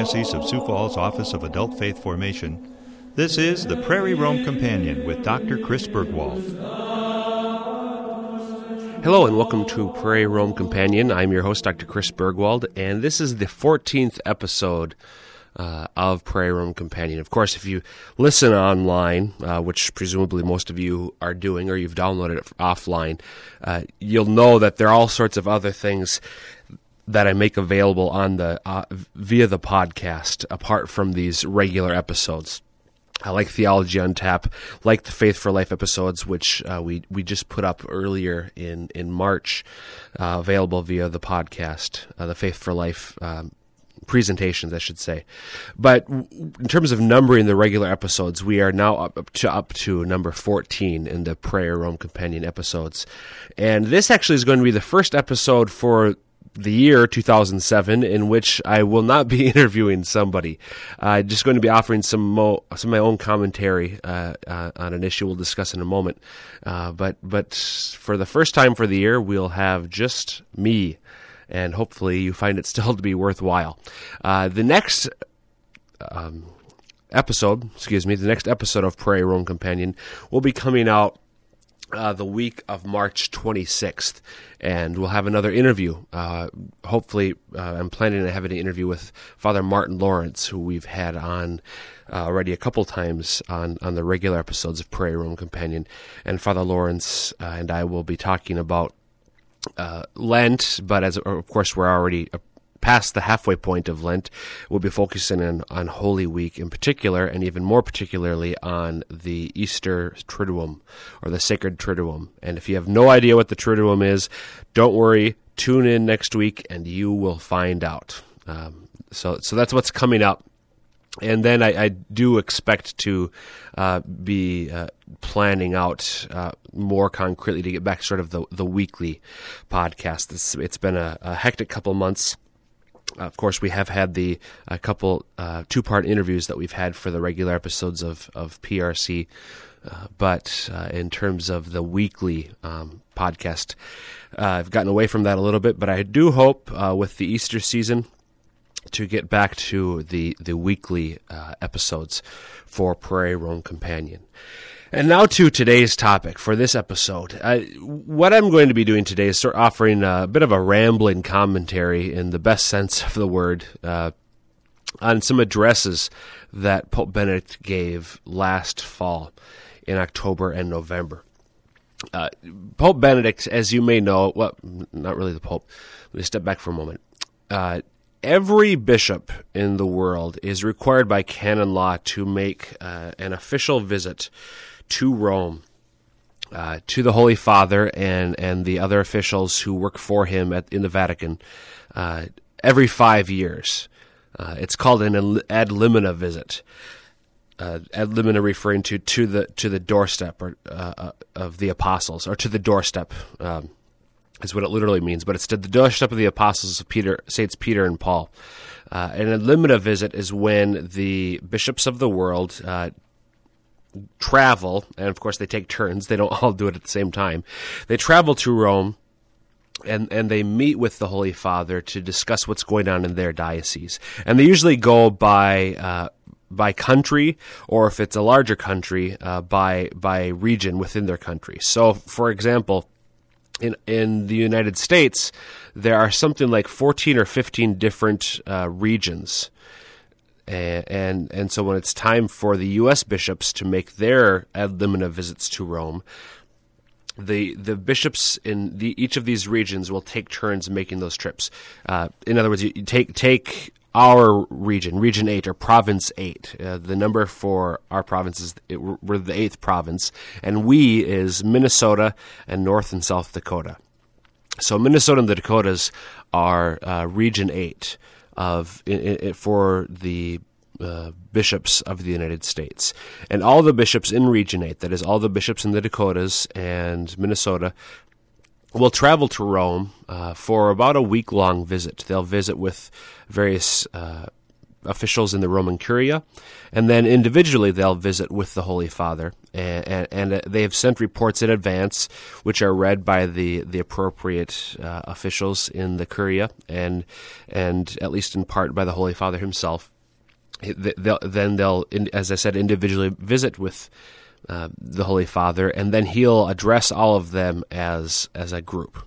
Archdiocese of Sioux Falls Office of Adult Faith Formation, this is the Prairie Rome Companion with Dr. Chris Burgwald. Hello and welcome to Prairie Rome Companion. I'm your host, Dr. Chris Burgwald, and this is the 14th episode uh, of Prairie Rome Companion. Of course, if you listen online, uh, which presumably most of you are doing, or you've downloaded it offline, uh, you'll know that there are all sorts of other things that I make available on the uh, via the podcast, apart from these regular episodes. I like Theology on Tap, like the Faith for Life episodes, which uh, we we just put up earlier in in March, uh, available via the podcast, uh, the Faith for Life um, presentations, I should say. But in terms of numbering the regular episodes, we are now up to up to number 14 in the Prairie Rome Companion episodes. And this actually is going to be the first episode for the year 2007 in which I will not be interviewing somebody. I'm uh, just going to be offering some mo- some of my own commentary uh, uh, on an issue we'll discuss in a moment. Uh, but but for the first time for the year, we'll have just me and hopefully you find it still to be worthwhile. Uh, the next um, episode, excuse me, the next episode of Prairie Rome Companion will be coming out uh, the week of March 26th, and we'll have another interview. Uh, hopefully, uh, I'm planning to have an interview with Father Martin Lawrence, who we've had on uh, already a couple times on, on the regular episodes of Prairie Rome Companion. And Father Lawrence uh, and I will be talking about uh, Lent, but as of course we're already past the halfway point of Lent, we'll be focusing on, on Holy Week in particular, and even more particularly on the Easter Triduum or the Sacred Triduum. And if you have no idea what the Triduum is, don't worry. Tune in next week, and you will find out. Um, so, so that's what's coming up and then I, I, do expect to uh, be uh, planning out uh, more concretely to get back sort of the, the weekly podcast. It's, it's been a, a hectic couple months. Of course, we have had the a couple uh, two part interviews that we've had for the regular episodes of, of PRC. Uh, but uh, in terms of the weekly um, podcast, I've gotten away from that a little bit. But I do hope with the Easter season to get back to the the weekly uh, episodes for Prairie Rome Companion. And now to today's topic for this episode. Uh, what I'm going to be doing today is sort of offering a bit of a rambling commentary in the best sense of the word uh, on some addresses that Pope Benedict gave last fall in October and November. Uh, Pope Benedict, as you may know, well, not really the Pope. Let me step back for a moment. Uh, every bishop in the world is required by canon law to make uh, an official visit to Rome. Uh, to the Holy Father and, and the other officials who work for him at, in the Vatican uh, every five years. Uh, it's called an ad limina visit. Uh, ad limina referring to to the to the doorstep or, uh, of the apostles, or to the doorstep. Um, is what it literally means, but it's to the doorstep of the apostles of Peter, Saints Peter and Paul. Uh, and a limina visit is when the bishops of the world uh, travel, and of course they take turns. They don't all do it at the same time. They travel to Rome, and and they meet with the Holy Father to discuss what's going on in their diocese. And they usually go by. Uh, by country, or if it's a larger country, uh, by by region within their country. So, for example, in in the United States, there are something like 14 or 15 different uh, regions. And, and, so when it's time for the U.S. bishops to make their ad limina visits to Rome, the the bishops in the, each of these regions will take turns making those trips. Uh, in other words, you, you take take our region, Region 8 or Province 8. Uh, the number for our province is it, we're the eighth province, and we is Minnesota and North and South Dakota. So Minnesota and the Dakotas are uh, Region 8 of for the uh, bishops of the United States. And all the bishops in Region 8, that is, all the bishops in the Dakotas and Minnesota, will travel to Rome uh, for about a week long visit. They'll visit with various uh, officials in the Roman Curia, and then individually they'll visit with the Holy Father. And, and, and uh, they have sent reports in advance, which are read by the the appropriate uh, officials in the Curia, and and at least in part by the Holy Father himself. They'll, then they'll, as I said, individually visit with uh, the Holy Father, and then he'll address all of them as as a group.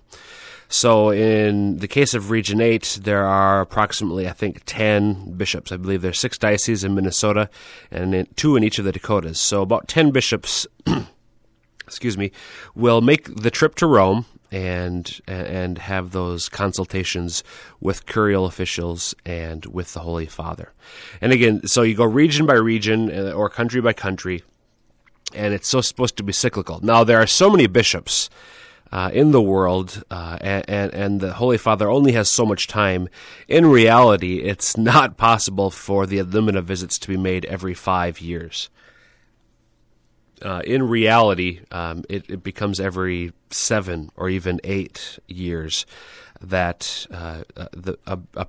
So, in the case of Region 8, there are approximately, I think, 10 bishops. I believe there's six dioceses in Minnesota and two in each of the Dakotas. So, about 10 bishops, excuse me, will make the trip to Rome and and have those consultations with curial officials and with the Holy Father. And again, so you go region by region uh, or country by country, and it's so supposed to be cyclical. Now, there are so many bishops uh, in the world, uh, and, and the Holy Father only has so much time. In reality, it's not possible for the ad limina visits to be made every five years. Uh, in reality, um, it, it, becomes every seven or even eight years that uh, uh, the, a,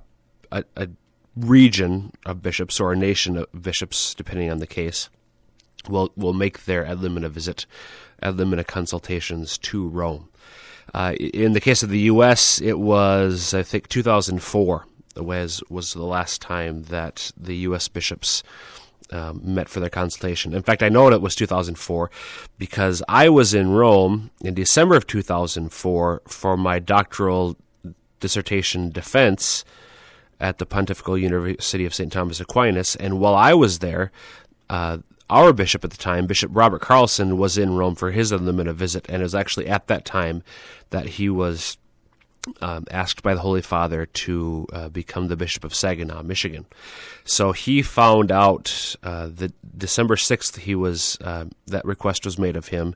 a, a region of bishops or a nation of bishops, depending on the case, will will make their ad limina visit, ad limina consultations to Rome. Uh, in the case of the U.S., it was, I think, 2004 was, was the last time that the U.S. bishops um, met for their consultation. In fact, I know it was 2004 because I was in Rome in December of 2004 for my doctoral dissertation defense at the Pontifical University of St. Thomas Aquinas. And while I was there, uh, our bishop at the time, Bishop Robert Carlson, was in Rome for his limina visit, and it was actually at that time that he was um, asked by the Holy Father to uh, become the Bishop of Saginaw, Michigan. So he found out uh, that December 6th, he was uh, that request was made of him.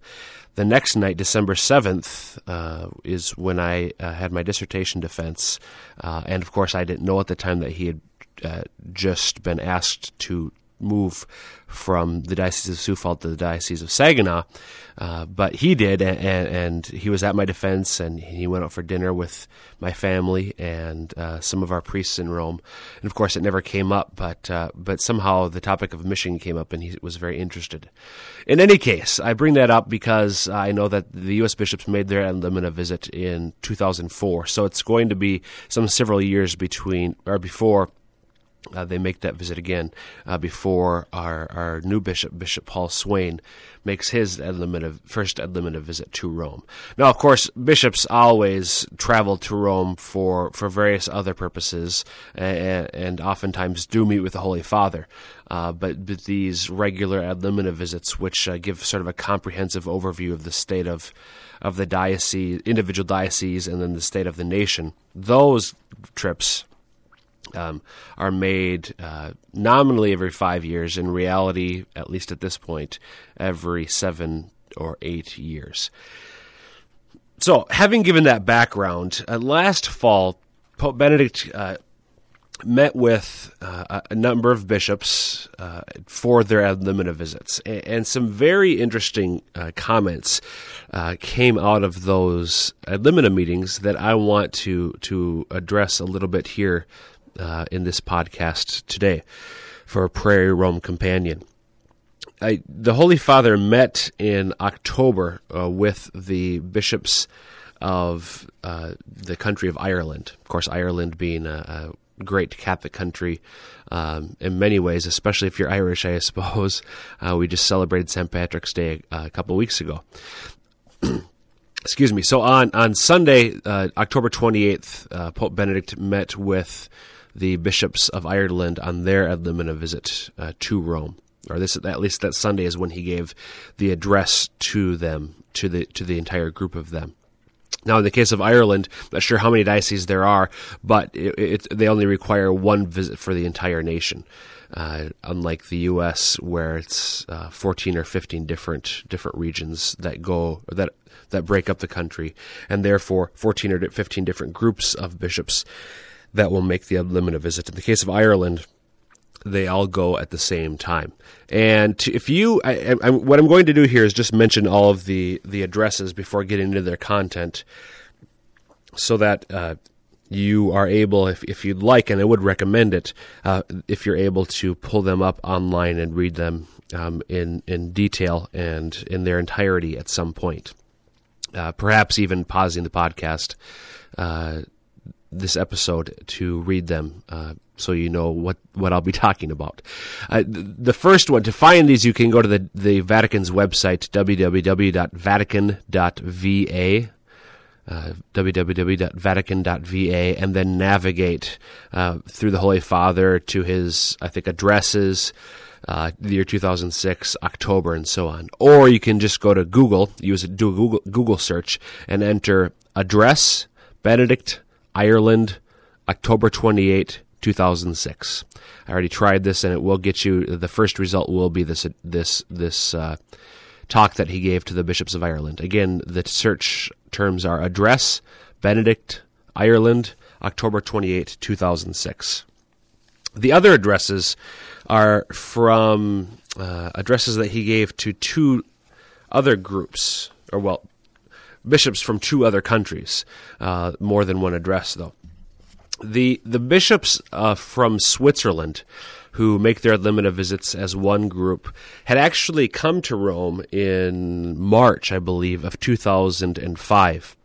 The next night, December 7th, uh, is when I uh, had my dissertation defense. Uh, and of course, I didn't know at the time that he had just been asked to move from the Diocese of Sioux Falls to the Diocese of Saginaw, uh, but he did, and, and, he was at my defense, and he went out for dinner with my family and uh, some of our priests in Rome. And of course, it never came up, but uh, but somehow the topic of mission came up, and he was very interested. In any case, I bring that up because I know that the U.S. bishops made their ad limina visit in 2004, so it's going to be some several years between or before uh, they make that visit again uh, before our, our new bishop, Bishop Paul Swain, makes his ad limina, first ad limina visit to Rome. Now, of course, bishops always travel to Rome for, for various other purposes and, and oftentimes do meet with the Holy Father. Uh, but, but, these regular ad limina visits, which uh, give sort of a comprehensive overview of the state of, of the diocese, individual diocese, and then the state of the nation, those trips um, are made uh, nominally every five years. In reality, at least at this point, every seven or eight years. So, having given that background, uh, last fall, Pope Benedict uh, met with uh, a number of bishops uh, for their ad limina visits, and, and some very interesting uh, comments uh, came out of those ad limina meetings that I want to to address a little bit here uh, in this podcast today for a Prairie Rome Companion. I, the Holy Father met in October uh, with the bishops of uh, the country of Ireland. Of course, Ireland being a, a great Catholic country um, in many ways, especially if you're Irish, I suppose. Uh, we just celebrated St. Patrick's Day a, a couple weeks ago. Excuse me. So on on Sunday, uh, October 28th, uh, Pope Benedict met with the bishops of Ireland on their ad limina visit uh, to Rome. Or this, at least that Sunday is when he gave the address to them, to the to the entire group of them. Now, in the case of Ireland, I'm not sure how many dioceses there are, but it, it, they only require one visit for the entire nation. Uh, unlike the U.S., where it's uh, 14 or 15 different different regions that go that that break up the country, and therefore 14 or 15 different groups of bishops that will make the ad limina visit. In the case of Ireland, they all go at the same time. And if you, I, I, what I'm going to do here is just mention all of the the addresses before getting into their content, so that uh, you are able, if, if you'd like, and I would recommend it, uh, if you're able to pull them up online and read them um, in in detail and in their entirety at some point. Uh, perhaps even pausing the podcast uh, this episode to read them uh, so you know what, what I'll be talking about. Uh, the first one, to find these, you can go to the, the Vatican's website, www.vatican.va. Uh, www.vatican.va and then navigate uh, through the Holy Father to his, I think, addresses, uh, the year 2006, October, and so on. Or you can just go to Google, use do a Google, Google search, and enter address Benedict, Ireland, October 28, 2006. I already tried this, and it will get you. The first result will be this this this uh, talk that he gave to the bishops of Ireland. Again, the search terms are address Benedict, Ireland, October 28, 2006. The other addresses are from uh, addresses that he gave to two other groups, or well, bishops from two other countries. Uh, more than one address, though. The the bishops uh, from Switzerland, who make their limina visits as one group, had actually come to Rome in March, I believe, of 2005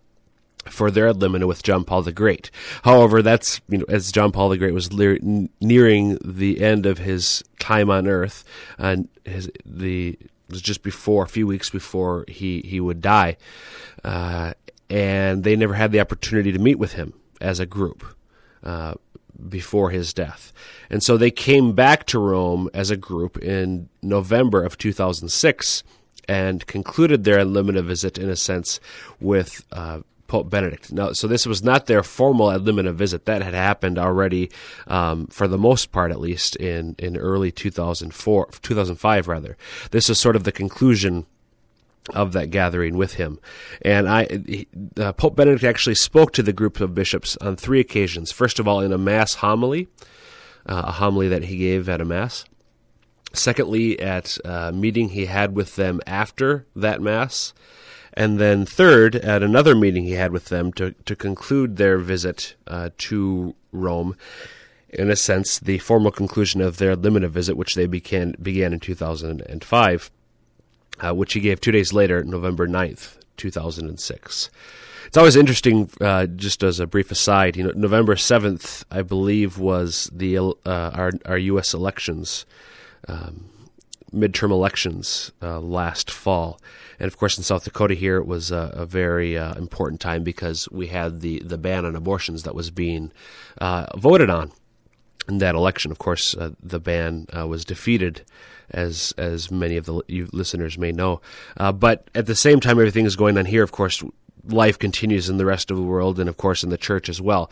for their limina with John Paul the Great. However, that's you know as John Paul the Great was le- nearing the end of his time on Earth, and his the was just before a few weeks before he he would die, uh, and they never had the opportunity to meet with him as a group. Uh, before his death. And so they came back to Rome as a group in November of 2006 and concluded their limina visit, in a sense, with uh, Pope Benedict. Now, so this was not their formal ad limina visit. That had happened already, um, for the most part, at least in in early 2004, 2005 rather. This is sort of the conclusion of that gathering with him. And I, uh, Pope Benedict actually spoke to the group of bishops on three occasions. First of all, in a mass homily, uh, a homily that he gave at a mass. Secondly, at a meeting he had with them after that mass. And then third, at another meeting he had with them to, to conclude their visit uh, to Rome, in a sense, the formal conclusion of their limina visit, which they began, began in 2005, uh, which he gave two days later, November 9th, 2006. It's always interesting, uh, just as a brief aside, you know, November 7th, I believe, was the uh, our, our U.S. elections. Um, midterm elections uh, last fall. And of course, in South Dakota, here it was a, a very uh, important time because we had the, the ban on abortions that was being uh, voted on in that election. Of course, uh, the ban uh, was defeated, as as many of the listeners may know. Uh, but at the same time, everything is going on here. Of course, life continues in the rest of the world, and of course in the church as well.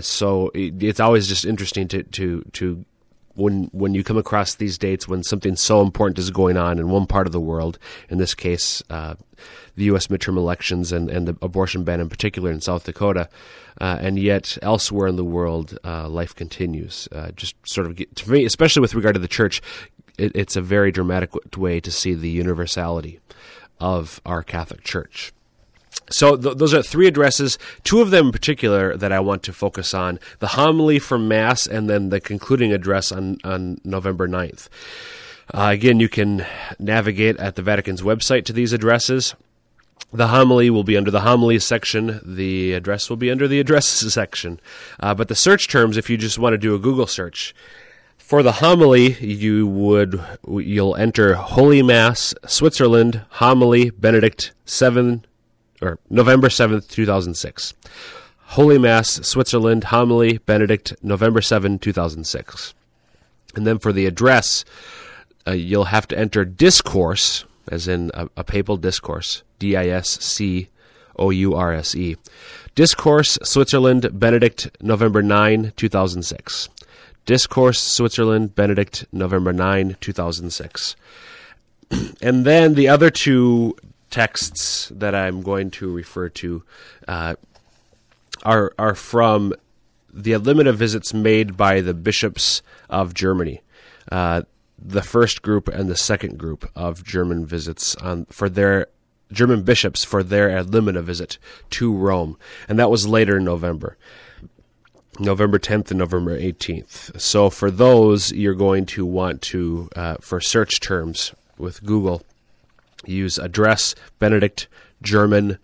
so it, it's always just interesting to to to when when you come across these dates when something so important is going on in one part of the world, in this case, uh, the U.S. midterm elections and, and the abortion ban in particular in South Dakota, uh, and yet elsewhere in the world, uh, life continues. Uh, just sort of get, to me, especially with regard to the church, it, it's a very dramatic way to see the universality of our Catholic Church. So th- those are three addresses, two of them in particular that I want to focus on the homily from Mass and then the concluding address on, on November 9th. Uh, again, you can navigate at the Vatican's website to these addresses. The homily will be under the homilies section. The address will be under the addresses section. Uh, but the search terms, if you just want to do a Google search, for the homily, you would you'll enter Holy Mass, Switzerland, homily, Benedict seven or November 7th, 2006. Holy Mass, Switzerland, homily, Benedict, November 7, 2006. And then for the address, uh, you'll have to enter discourse, as in a, a papal discourse, D I S C O U R S E. Discourse, Switzerland, Benedict, November 9, 2006. Discourse, Switzerland, Benedict, November 9, 2006. and then the other two texts that I'm going to refer to uh, are are from the limina visits made by the bishops of Germany. Uh, the first group and the second group of German visits on for their German bishops for their ad limina visit to Rome, and that was later in November. November 10th and November 18th. So for those, you're going to want to, uh, for search terms with Google, use address Benedict German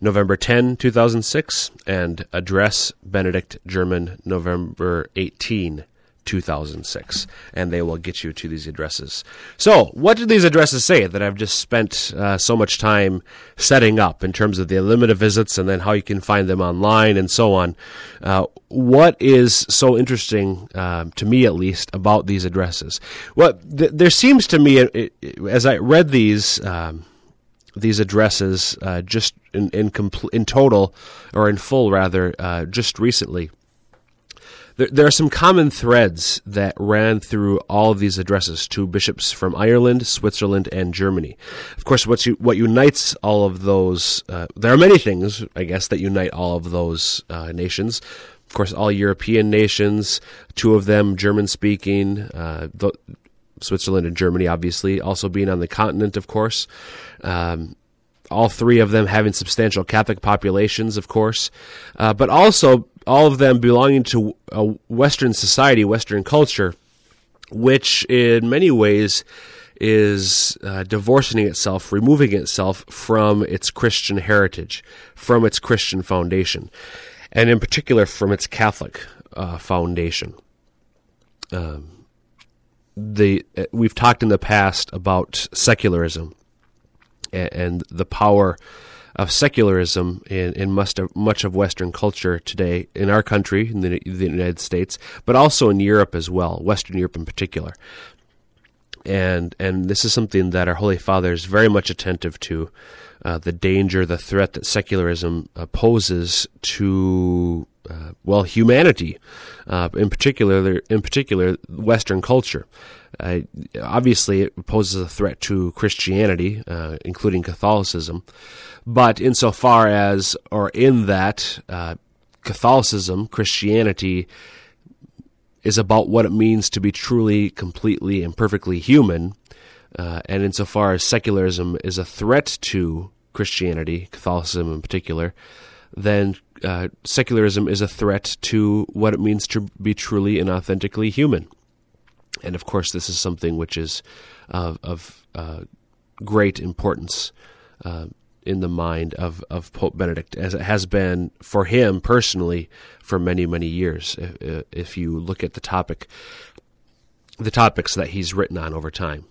November 10, 2006, and address Benedict German November 18, 2006, and they will get you to these addresses. So, what do these addresses say that I've just spent uh, so much time setting up in terms of the limina visits and then how you can find them online and so on? Uh, what is so interesting, uh, to me at least, about these addresses? Well, th- there seems to me, it, it, as I read these, um, these addresses uh, just in in, compl- in total or in full rather uh, just recently there, there are some common threads that ran through all of these addresses to bishops from Ireland, Switzerland, and Germany. Of course, what, you, what unites all of those, uh, there are many things, I guess, that unite all of those uh, nations. Of course, all European nations, two of them German speaking, uh, Switzerland and Germany, obviously, also being on the continent, of course. Um, all three of them having substantial Catholic populations, of course, uh, but also all of them belonging to a Western society, Western culture, which in many ways is uh, divorcing itself, removing itself from its Christian heritage, from its Christian foundation, and in particular from its Catholic uh, foundation. Um, the uh, we've talked in the past about secularism and, and the power of secularism in, in much, of, much of Western culture today, in our country, in the, the United States, but also in Europe as well, Western Europe in particular. And and this is something that our Holy Father is very much attentive to, uh, the danger, the threat that secularism uh, poses to uh, well humanity, uh, in particular in particular Western culture. Uh, obviously, it poses a threat to Christianity, uh, including Catholicism. But insofar as, or in that, uh, Catholicism, Christianity, is about what it means to be truly, completely, and perfectly human. Uh, and insofar as secularism is a threat to Christianity, Catholicism in particular, then uh, secularism is a threat to what it means to be truly and authentically human. And of course, this is something which is of uh, great importance uh, in the mind of, of Pope Benedict, as it has been for him personally for many, many years. If, if you look at the topic, the topics that he's written on over time.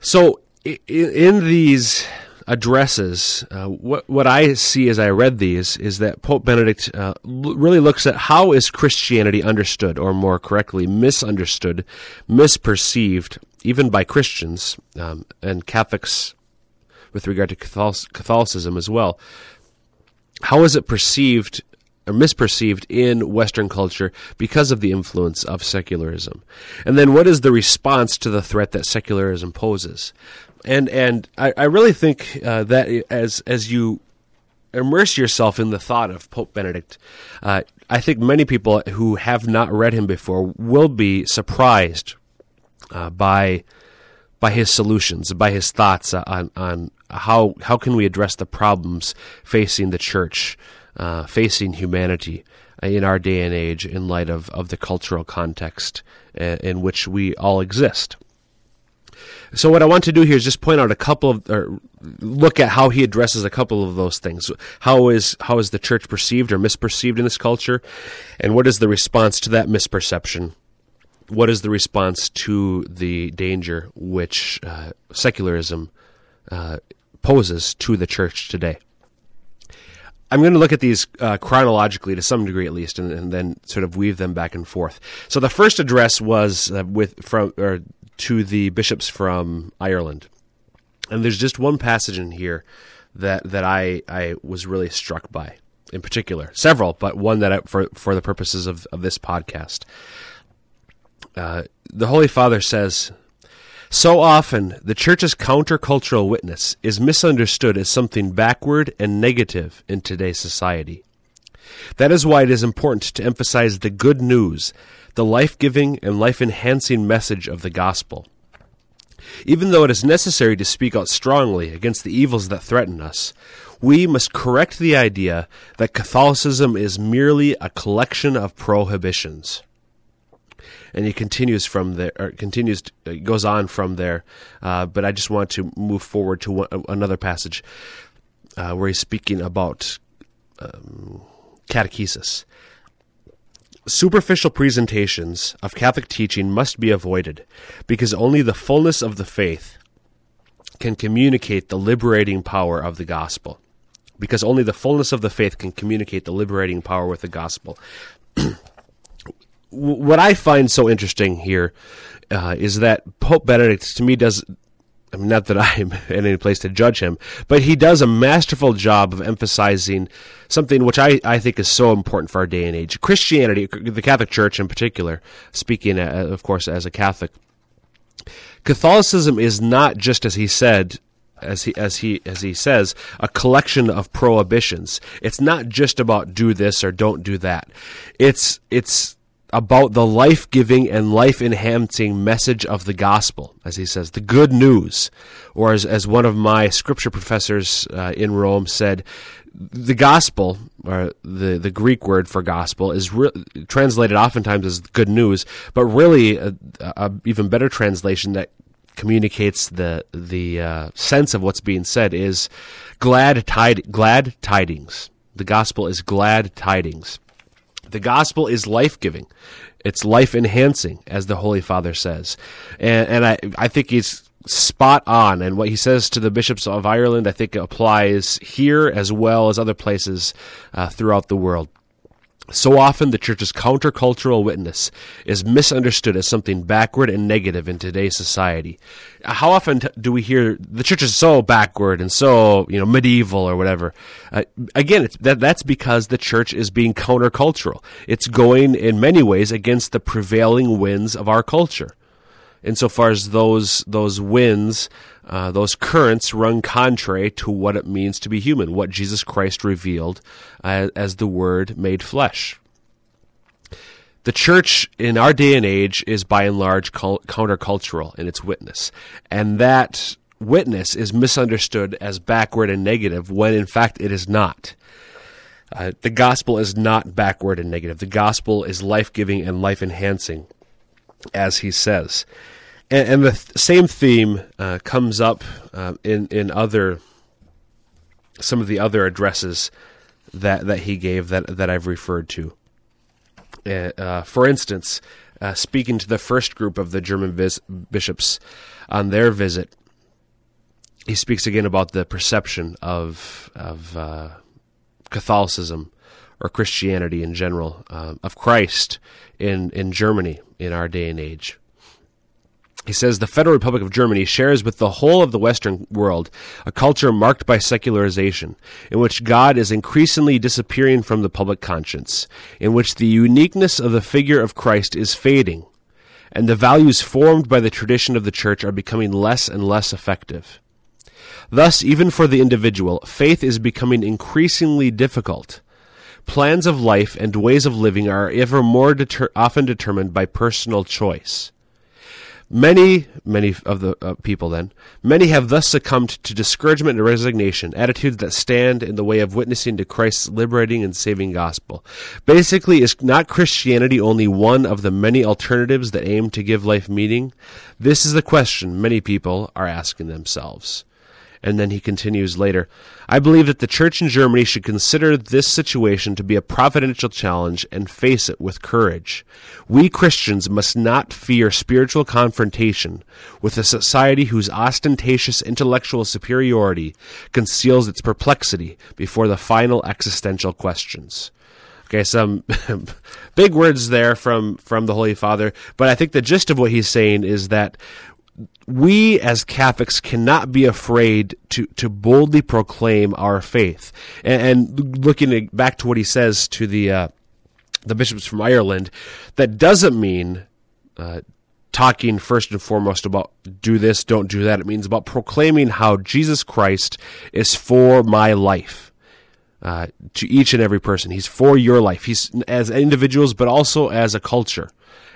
So, in these addresses, uh, what what I see as I read these is that Pope Benedict uh, l- really looks at how is Christianity understood, or more correctly, misunderstood, misperceived, even by Christians um, and Catholics, with regard to Catholicism as well. How is it perceived or misperceived in Western culture because of the influence of secularism? And then what is the response to the threat that secularism poses? And and I, I really think uh, that as as you immerse yourself in the thought of Pope Benedict, uh, I think many people who have not read him before will be surprised uh, by by his solutions, by his thoughts on on how how can we address the problems facing the church, uh, facing humanity in our day and age, in light of of the cultural context uh, in which we all exist. So what I want to do here is just point out a couple of, or look at how he addresses a couple of those things. How is how is the church perceived or misperceived in this culture, and what is the response to that misperception? What is the response to the danger which uh, secularism uh, poses to the church today? I'm going to look at these uh, chronologically to some degree, at least, and, and, then sort of weave them back and forth. So the first address was uh, with from or to the bishops from Ireland. And there's just one passage in here that that I I was really struck by in particular. Several, but one that I, for for the purposes of of this podcast. Uh, the Holy Father says, so often, the Church's countercultural witness is misunderstood as something backward and negative in today's society. That is why it is important to emphasize the good news the life giving and life enhancing message of the gospel. Even though it is necessary to speak out strongly against the evils that threaten us, we must correct the idea that Catholicism is merely a collection of prohibitions. And he continues from there, or continues, goes on from there. Uh, but I just want to move forward to one, another passage uh, where he's speaking about um, catechesis. Superficial presentations of Catholic teaching must be avoided because only the fullness of the faith can communicate the liberating power of the gospel. Because only the fullness of the faith can communicate the liberating power with the gospel. what I find so interesting here uh, is that Pope Benedict, to me, does. I mean, not that I'm in any place to judge him, but he does a masterful job of emphasizing something which I, I think is so important for our day and age. Christianity, the Catholic Church in particular, speaking, uh, of course, as a Catholic, Catholicism is not just as he said as he as he as he says a collection of prohibitions. It's not just about do this or don't do that. It's it's about the life-giving and life-enhancing message of the gospel, as he says, the good news, or as as one of my scripture professors uh, in Rome said, the gospel, or the, the Greek word for gospel, is re- translated oftentimes as good news, but really a, even better translation that communicates the the uh, sense of what's being said is glad tide, glad tidings. The gospel is glad tidings. The gospel is life giving. It's life enhancing, as the Holy Father says, and, and I I think he's spot on. And what he says to the bishops of Ireland, I think applies here as well as other places uh, throughout the world. So often, the church's countercultural witness is misunderstood as something backward and negative in today's society. How often do we hear the church is so backward and so you know medieval or whatever? Uh, again, that that's because the church is being countercultural. It's going in many ways against the prevailing winds of our culture insofar as those those winds, uh, those currents run contrary to what it means to be human, what Jesus Christ revealed uh, as the Word made flesh. The church in our day and age is by and large countercultural in its witness, and that witness is misunderstood as backward and negative when in fact it is not. Uh, the gospel is not backward and negative. The gospel is life giving and life enhancing, as he says and, and the th- same theme uh, comes up uh, in in other some of the other addresses that that he gave that that I've referred to. Uh, uh for instance, uh, speaking to the first group of the German bishops on their visit, he speaks again about the perception of of uh, Catholicism or Christianity in general uh, of Christ in in Germany in our day and age. He says the Federal Republic of Germany shares with the whole of the Western world a culture marked by secularization, in which God is increasingly disappearing from the public conscience, in which the uniqueness of the figure of Christ is fading, and the values formed by the tradition of the Church are becoming less and less effective. Thus, even for the individual, faith is becoming increasingly difficult. Plans of life and ways of living are ever more deter- often determined by personal choice. Many, many of the uh, people then, many have thus succumbed to discouragement and resignation, attitudes that stand in the way of witnessing to Christ's liberating and saving gospel. Basically, is not Christianity only one of the many alternatives that aim to give life meaning? This is the question many people are asking themselves. And then he continues later I believe that the church in Germany should consider this situation to be a providential challenge and face it with courage. We Christians must not fear spiritual confrontation with a society whose ostentatious intellectual superiority conceals its perplexity before the final existential questions. Okay, some big words there from from the Holy Father, but I think the gist of what he's saying is that we as Catholics cannot be afraid to, to boldly proclaim our faith. And, and looking back to what he says to the uh, the bishops from Ireland, that doesn't mean uh, talking first and foremost about do this, don't do that. It means about proclaiming how Jesus Christ is for my life. Uh, to each and every person, he's for your life. He's as individuals, but also as a culture,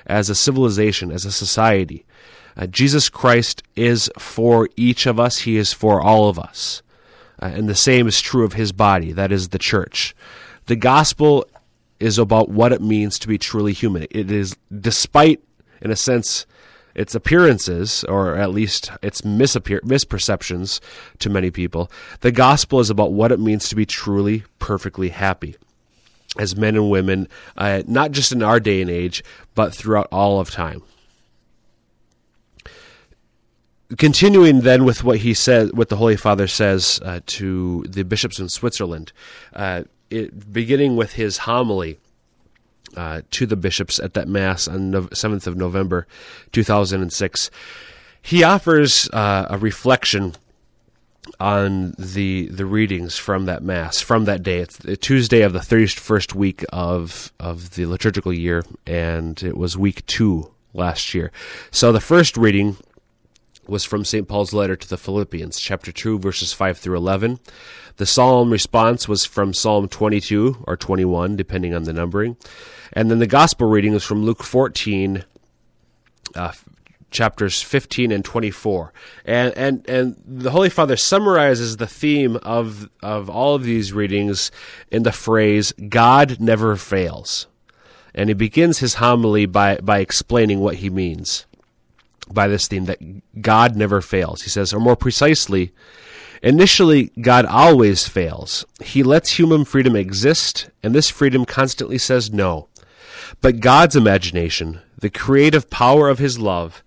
as a civilization, as a society. Uh, Jesus Christ is for each of us, He is for all of us. Uh, and the same is true of his body, that is the church. The gospel is about what it means to be truly human. It is, despite, in a sense, its appearances, or at least its misappear- misperceptions to many people, the gospel is about what it means to be truly, perfectly happy as men and women, uh, not just in our day and age, but throughout all of time continuing then with what he says, what the Holy Father says uh, to the bishops in Switzerland, uh, it, beginning with his homily uh, to the bishops at that Mass on the 7th of November 2006, he offers uh, a reflection on the the readings from that mass from that day. It's Tuesday of the thirty first week of of the liturgical year, and it was week two last year. So the first reading was from St. Paul's letter to the Philippians, chapter 2, verses 5 through 11. The psalm response was from Psalm 22 or 21, depending on the numbering. And then the gospel reading was from Luke 14, uh, chapters 15 and 24. And, and, and the Holy Father summarizes the theme of, of all of these readings in the phrase, God never fails. And he begins his homily by, by explaining what he means by this theme that God never fails. He says, or more precisely, initially, God always fails. He lets human freedom exist, and this freedom constantly says no. But God's imagination, the creative power of His love,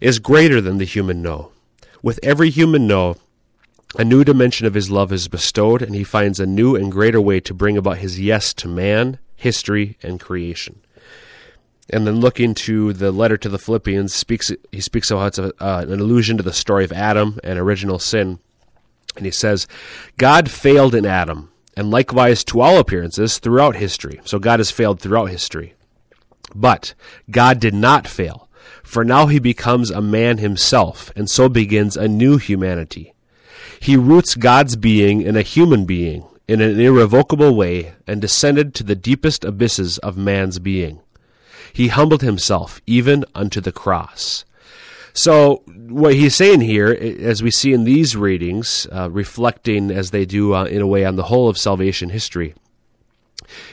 is greater than the human no. With every human no, a new dimension of His love is bestowed, and He finds a new and greater way to bring about His yes to man, history, and creation and then looking to the letter to the Philippians, speaks he speaks how it's a, uh, an allusion to the story of Adam and original sin, and he says, God failed in Adam, and likewise to all appearances throughout history. So God has failed throughout history, but God did not fail, for now he becomes a man himself, and so begins a new humanity. He roots God's being in a human being in an irrevocable way and descended to the deepest abysses of man's being. He humbled himself even unto the cross. So, what he's saying here, as we see in these readings, uh, reflecting as they do uh, in a way on the whole of salvation history,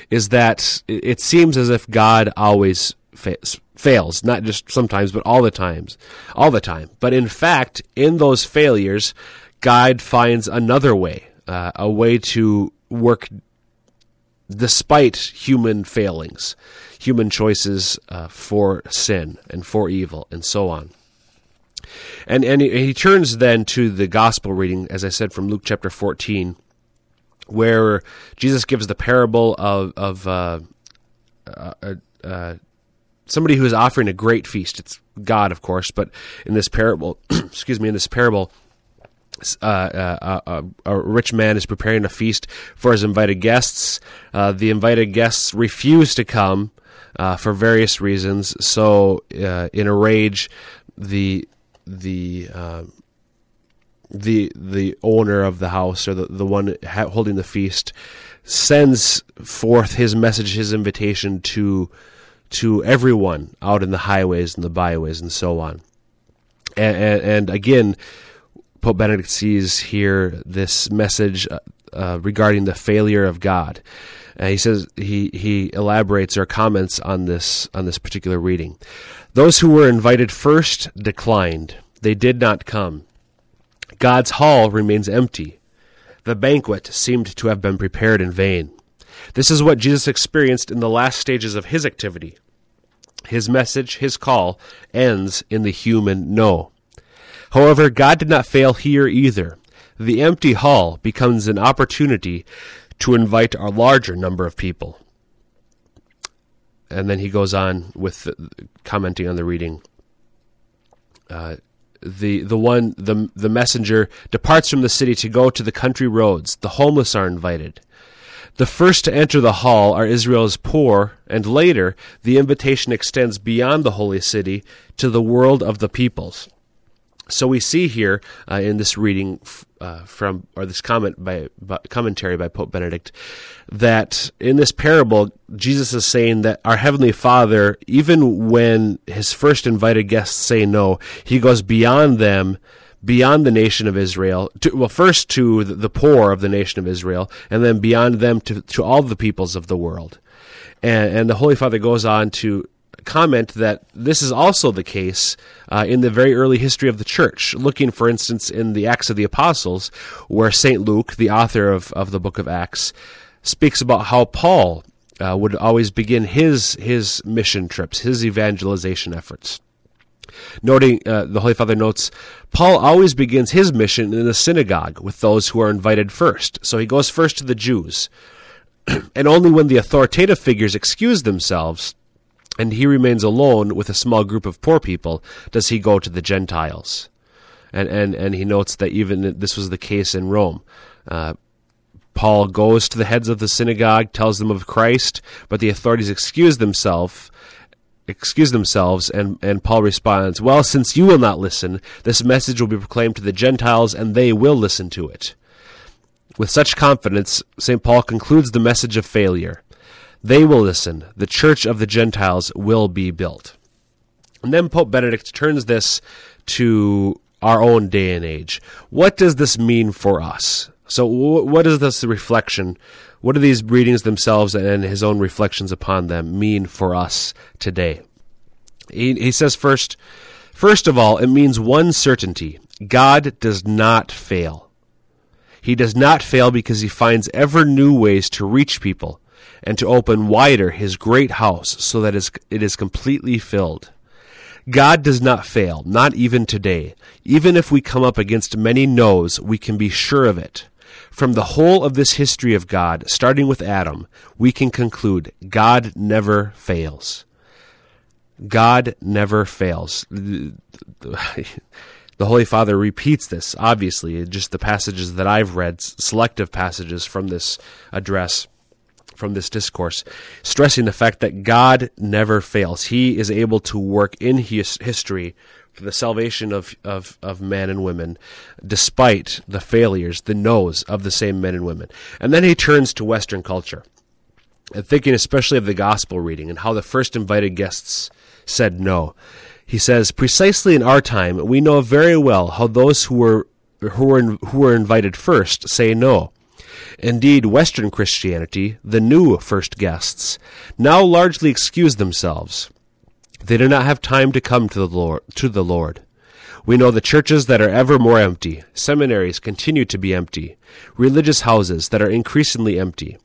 is that it seems as if God always fa- fails, not just sometimes, but all the times, all the time. But in fact, in those failures, God finds another way, uh, a way to work despite human failings human choices uh, for sin and for evil and so on. And, and he, turns then to the gospel reading, as I said, from Luke chapter 14, where Jesus gives the parable of, of uh, uh, uh, uh somebody who is offering a great feast. It's God, of course, but in this parable, excuse me, in this parable, uh, uh, uh, a rich man is preparing a feast for his invited guests. Uh, the invited guests refuse to come uh, for various reasons. So, uh, in a rage, the the uh, the the owner of the house or the the one holding the feast sends forth his message, his invitation to to everyone out in the highways and the byways and so on. And, and, and again, Pope Benedict sees here this message uh, uh, regarding the failure of God. Uh, he says he he elaborates or comments on this on this particular reading. Those who were invited first declined; they did not come. God's hall remains empty. The banquet seemed to have been prepared in vain. This is what Jesus experienced in the last stages of his activity. His message, his call, ends in the human no. However, God did not fail here either. The empty hall becomes an opportunity to invite a larger number of people. And then he goes on with commenting on the reading. Uh, the the one the the messenger departs from the city to go to the country roads. The homeless are invited. The first to enter the hall are Israel's poor, and later the invitation extends beyond the holy city to the world of the peoples. So we see here uh, in this reading uh, from, or this comment by, by, commentary by Pope Benedict, that in this parable Jesus is saying that our heavenly Father, even when his first invited guests say no, he goes beyond them beyond the nation of Israel, to, well, first to the poor of the nation of Israel, and then beyond them to, to all the peoples of the world. And, and the Holy Father goes on to comment that this is also the case uh, in the very early history of the church. Looking, for instance, in the Acts of the Apostles, where St. Luke, the author of, of the book of Acts, speaks about how Paul uh, would always begin his his mission trips, his evangelization efforts. Noting, uh, the Holy Father notes, Paul always begins his mission in the synagogue with those who are invited first. So he goes first to the Jews. and only when the authoritative figures excuse themselves and he remains alone with a small group of poor people does he go to the Gentiles. And, and, and he notes that even this was the case in Rome. Uh, Paul goes to the heads of the synagogue, tells them of Christ, but the authorities excuse themselves excuse themselves, and, and Paul responds, Well, since you will not listen, this message will be proclaimed to the Gentiles, and they will listen to it. With such confidence, St. Paul concludes the message of failure. They will listen. The church of the Gentiles will be built. And then Pope Benedict turns this to our own day and age. What does this mean for us? So, what is this reflection what do these readings themselves and his own reflections upon them mean for us today? He, he says first, first of all, it means one certainty God does not fail. He does not fail because he finds ever new ways to reach people and to open wider his great house so that it is completely filled. God does not fail, not even today. Even if we come up against many no's, we can be sure of it. From the whole of this history of God, starting with Adam, we can conclude God never fails. God never fails. The Holy Father repeats this, obviously, just the passages that I've read, selective passages from this address, from this discourse, stressing the fact that God never fails. He is able to work in his history for the salvation of, of, of men and women, despite the failures, the no's of the same men and women. And then he turns to Western culture, and thinking especially of the gospel reading and how the first invited guests said no. He says, precisely in our time, we know very well how those who were who were who were invited first say no. Indeed, Western Christianity, the new first guests, now largely excuse themselves they do not have time to come to the Lord. To the Lord. We know the churches that are ever more empty, seminaries continue to be empty, religious houses that are increasingly empty.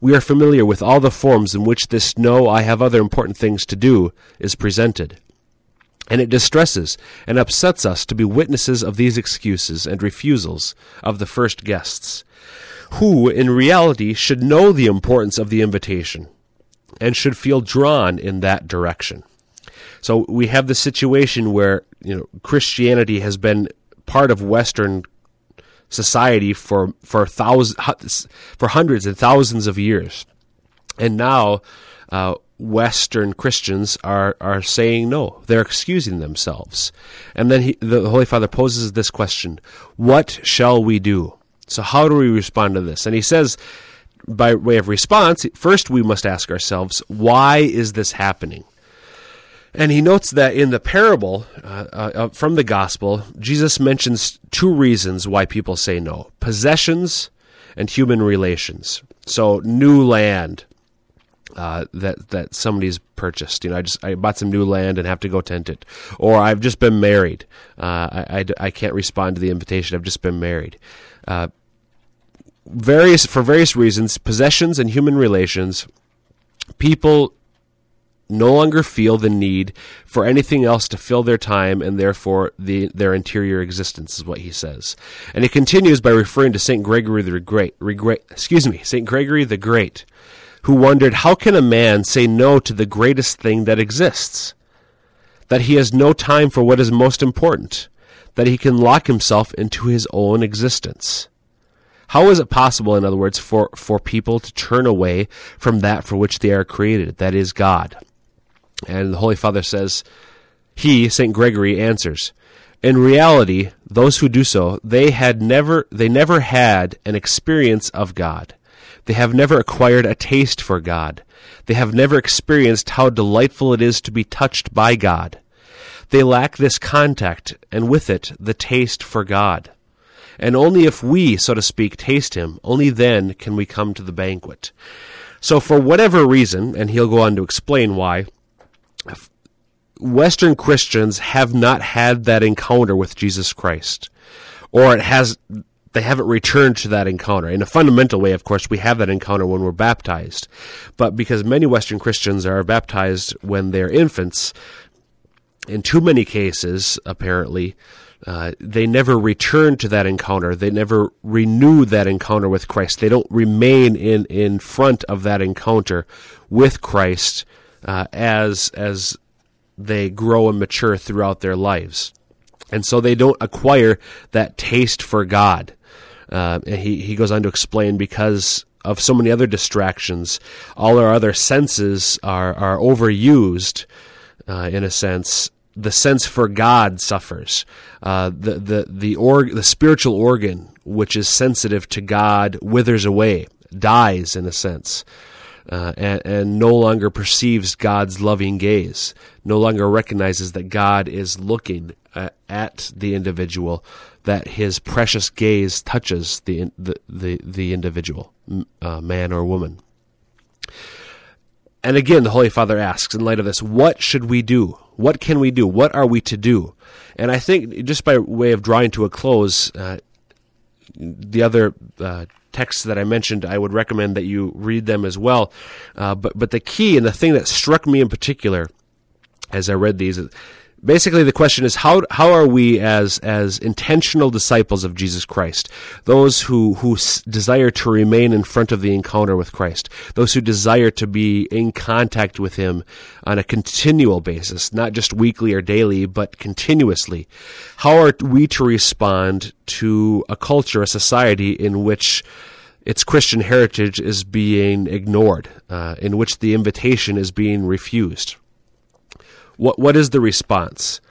We are familiar with all the forms in which this no, I have other important things to do is presented. And it distresses and upsets us to be witnesses of these excuses and refusals of the first guests, who, in reality, should know the importance of the invitation and should feel drawn in that direction. So we have the situation where you know Christianity has been part of Western society for for thousands for hundreds and thousands of years, and now uh, Western Christians are are saying no. They're excusing themselves, and then he, the Holy Father poses this question: What shall we do? So how do we respond to this? And he says. By way of response, first we must ask ourselves, why is this happening? And he notes that in the parable uh, uh, from the gospel, Jesus mentions two reasons why people say no possessions and human relations. So, new land. Uh, that that somebody's purchased. You know, I just I bought some new land and have to go tent it, or I've just been married. Uh, I, I, I, can't respond to the invitation. I've just been married. Uh, various for various reasons, possessions and human relations. People no longer feel the need for anything else to fill their time and therefore the, their interior existence is what he says. And he continues by referring to St. Gregory the Great, regret, excuse me, St. Gregory the Great, who wondered how can a man say no to the greatest thing that exists? That he has no time for what is most important, that he can lock himself into his own existence. How is it possible, in other words, for, for people to turn away from that for which they are created, that is God? And the Holy Father says, He, St. Gregory, answers, In reality, those who do so, they had never they never had an experience of God. They have never acquired a taste for God. They have never experienced how delightful it is to be touched by God. They lack this contact, and with it, the taste for God. And only if we, so to speak, taste Him, only then can we come to the banquet. So, for whatever reason, and he'll go on to explain why, Western Christians have not had that encounter with Jesus Christ, or it has they haven't returned to that encounter. In a fundamental way, of course, we have that encounter when we're baptized. But because many Western Christians are baptized when they're infants, in too many cases, apparently, uh, they never return to that encounter. They never renew that encounter with Christ. They don't remain in, in front of that encounter with Christ uh, as as they grow and mature throughout their lives, and so they don't acquire that taste for God. Uh, and he he goes on to explain because of so many other distractions, all our other senses are are overused uh, in a sense the sense for God suffers. Uh, the the the org, the spiritual organ, which is sensitive to God, withers away, dies in a sense, uh, and, and no longer perceives God's loving gaze. No longer recognizes that God is looking at, at the individual, that His precious gaze touches the the the, the individual, uh, man or woman. And again, the Holy Father asks, in light of this, what should we do? What can we do? What are we to do? And I think, just by way of drawing to a close, uh, the other uh, texts that I mentioned, I would recommend that you read them as well. Uh, but but the key and the thing that struck me in particular as I read these basically the question is how how are we as as intentional disciples of Jesus Christ those who who desire to remain in front of the encounter with Christ those who desire to be in contact with him on a continual basis not just weekly or daily but continuously how are we to respond to a culture a society in which its Christian heritage is being ignored, uh, in which the invitation is being refused. What what is the response?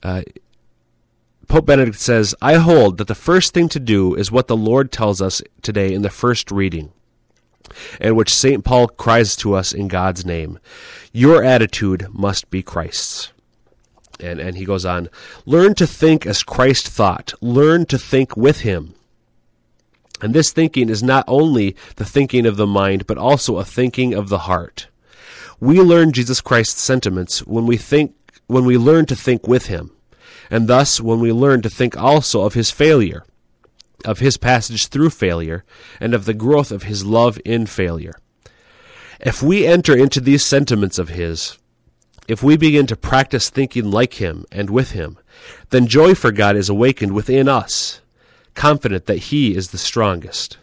Uh, Pope Benedict says, I hold that the first thing to do is what the Lord tells us today in the first reading, and which St. Paul cries to us in God's name. Your attitude must be Christ's. And, and he goes on, learn to think as Christ thought, learn to think with him. And this thinking is not only the thinking of the mind, but also a thinking of the heart. We learn Jesus Christ's sentiments when we think when we learn to think with him, and thus when we learn to think also of his failure, of his passage through failure, and of the growth of his love in failure. If we enter into these sentiments of his, if we begin to practice thinking like him and with him, then joy for God is awakened within us, confident that he is the strongest.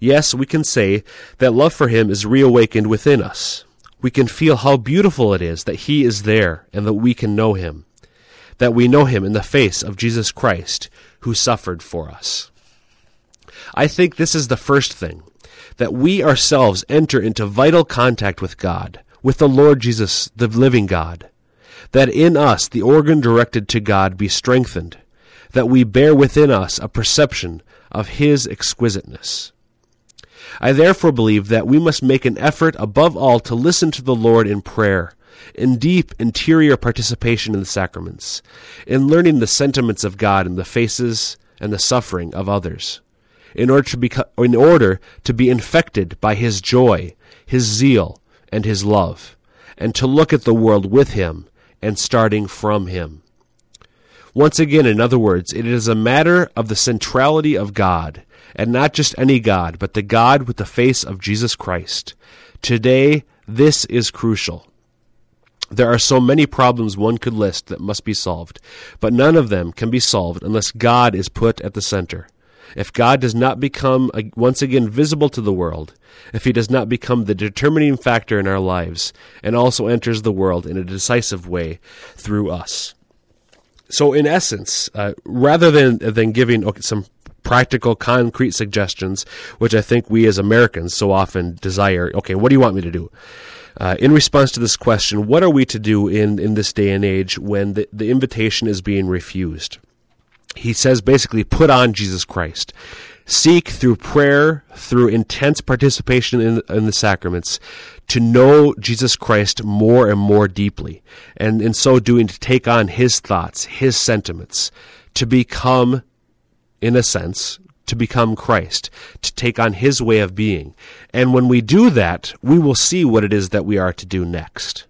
Yes, we can say that love for him is reawakened within us we can feel how beautiful it is that He is there and that we can know Him, that we know Him in the face of Jesus Christ who suffered for us. I think this is the first thing that we ourselves enter into vital contact with God, with the Lord Jesus, the living God, that in us the organ directed to God be strengthened, that we bear within us a perception of His exquisiteness. I therefore believe that we must make an effort above all to listen to the Lord in prayer, in deep interior participation in the sacraments, in learning the sentiments of God in the faces and the suffering of others, in order to be, in order to be infected by His joy, His zeal, and His love, and to look at the world with Him and starting from Him. Once again, in other words, it is a matter of the centrality of God and not just any God, but the God with the face of Jesus Christ. Today, this is crucial. There are so many problems one could list that must be solved, but none of them can be solved unless God is put at the center. If God does not become once again visible to the world, if he does not become the determining factor in our lives, and also enters the world in a decisive way through us. So, in essence, uh, rather than than giving some practical, concrete suggestions, which I think we as Americans so often desire. Okay, what do you want me to do? Uh, in response to this question, what are we to do in, in this day and age when the, the invitation is being refused? He says basically, put on Jesus Christ. seek through prayer, through intense participation in, in the sacraments, to know Jesus Christ more and more deeply, and in so doing to take on his thoughts, his sentiments, to become, in a sense, to become Christ, to take on his way of being. And when we do that, we will see what it is that we are to do next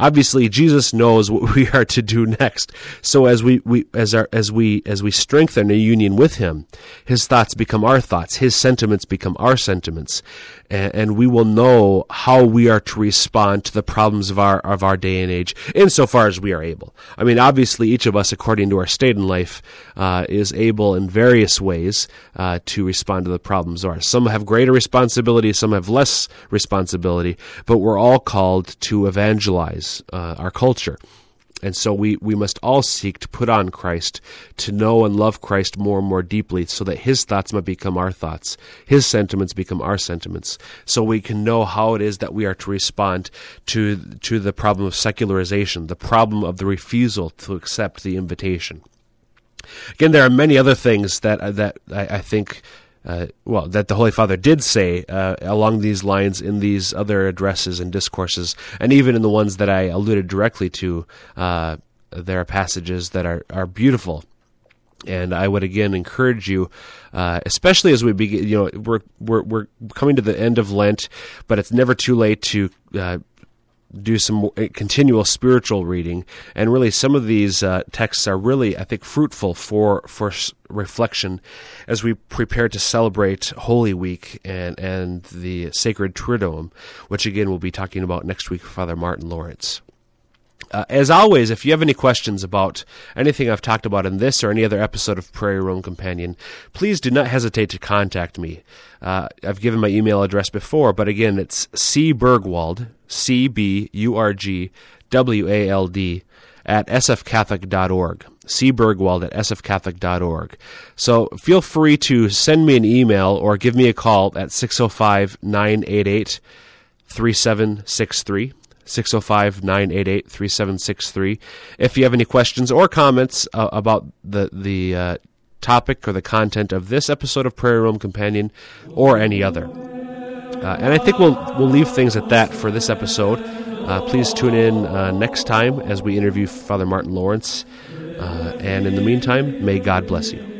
obviously Jesus knows what we are to do next. So as we, we as our as we as we strengthen a union with him, his thoughts become our thoughts, his sentiments become our sentiments, and, and we will know how we are to respond to the problems of our of our day and age, insofar as we are able. I mean, obviously, each of us, according to our state in life, uh, is able in various ways uh, to respond to the problems of ours. Some have greater responsibility, some have less responsibility, but we're all called to evangelize uh, our culture. And so we, we must all seek to put on Christ, to know and love Christ more and more deeply, so that his thoughts might become our thoughts, his sentiments become our sentiments, so we can know how it is that we are to respond to, to the problem of secularization, the problem of the refusal to accept the invitation. Again, there are many other things that, that I, I think uh, well, that the Holy Father did say uh, along these lines in these other addresses and discourses, and even in the ones that I alluded directly to, uh, there are passages that are, are beautiful. And I would again encourage you, uh, especially as we begin. You know, we're we're we're coming to the end of Lent, but it's never too late to uh, do some uh, continual spiritual reading, and really some of these uh, texts are really, I think, fruitful for for reflection as we prepare to celebrate Holy Week and and the Sacred Triduum, which again we'll be talking about next week Father Martin Lawrence. Uh, as always, if you have any questions about anything I've talked about in this or any other episode of Prairie Rome Companion, please do not hesitate to contact me. Uh, I've given my email address before, but again, it's cburgwald, C B U R G W A L D, at sfcatholic.org. cburgwald at sfcatholic.org. So feel free to send me an email or give me a call at 605 988 3763. 605 988 3763. If you have any questions or comments uh, about the, the uh, topic or the content of this episode of Prairie Rome Companion or any other. Uh, and I think we'll, we'll leave things at that for this episode. Uh, please tune in uh, next time as we interview Father Martin Lawrence. Uh, and in the meantime, may God bless you.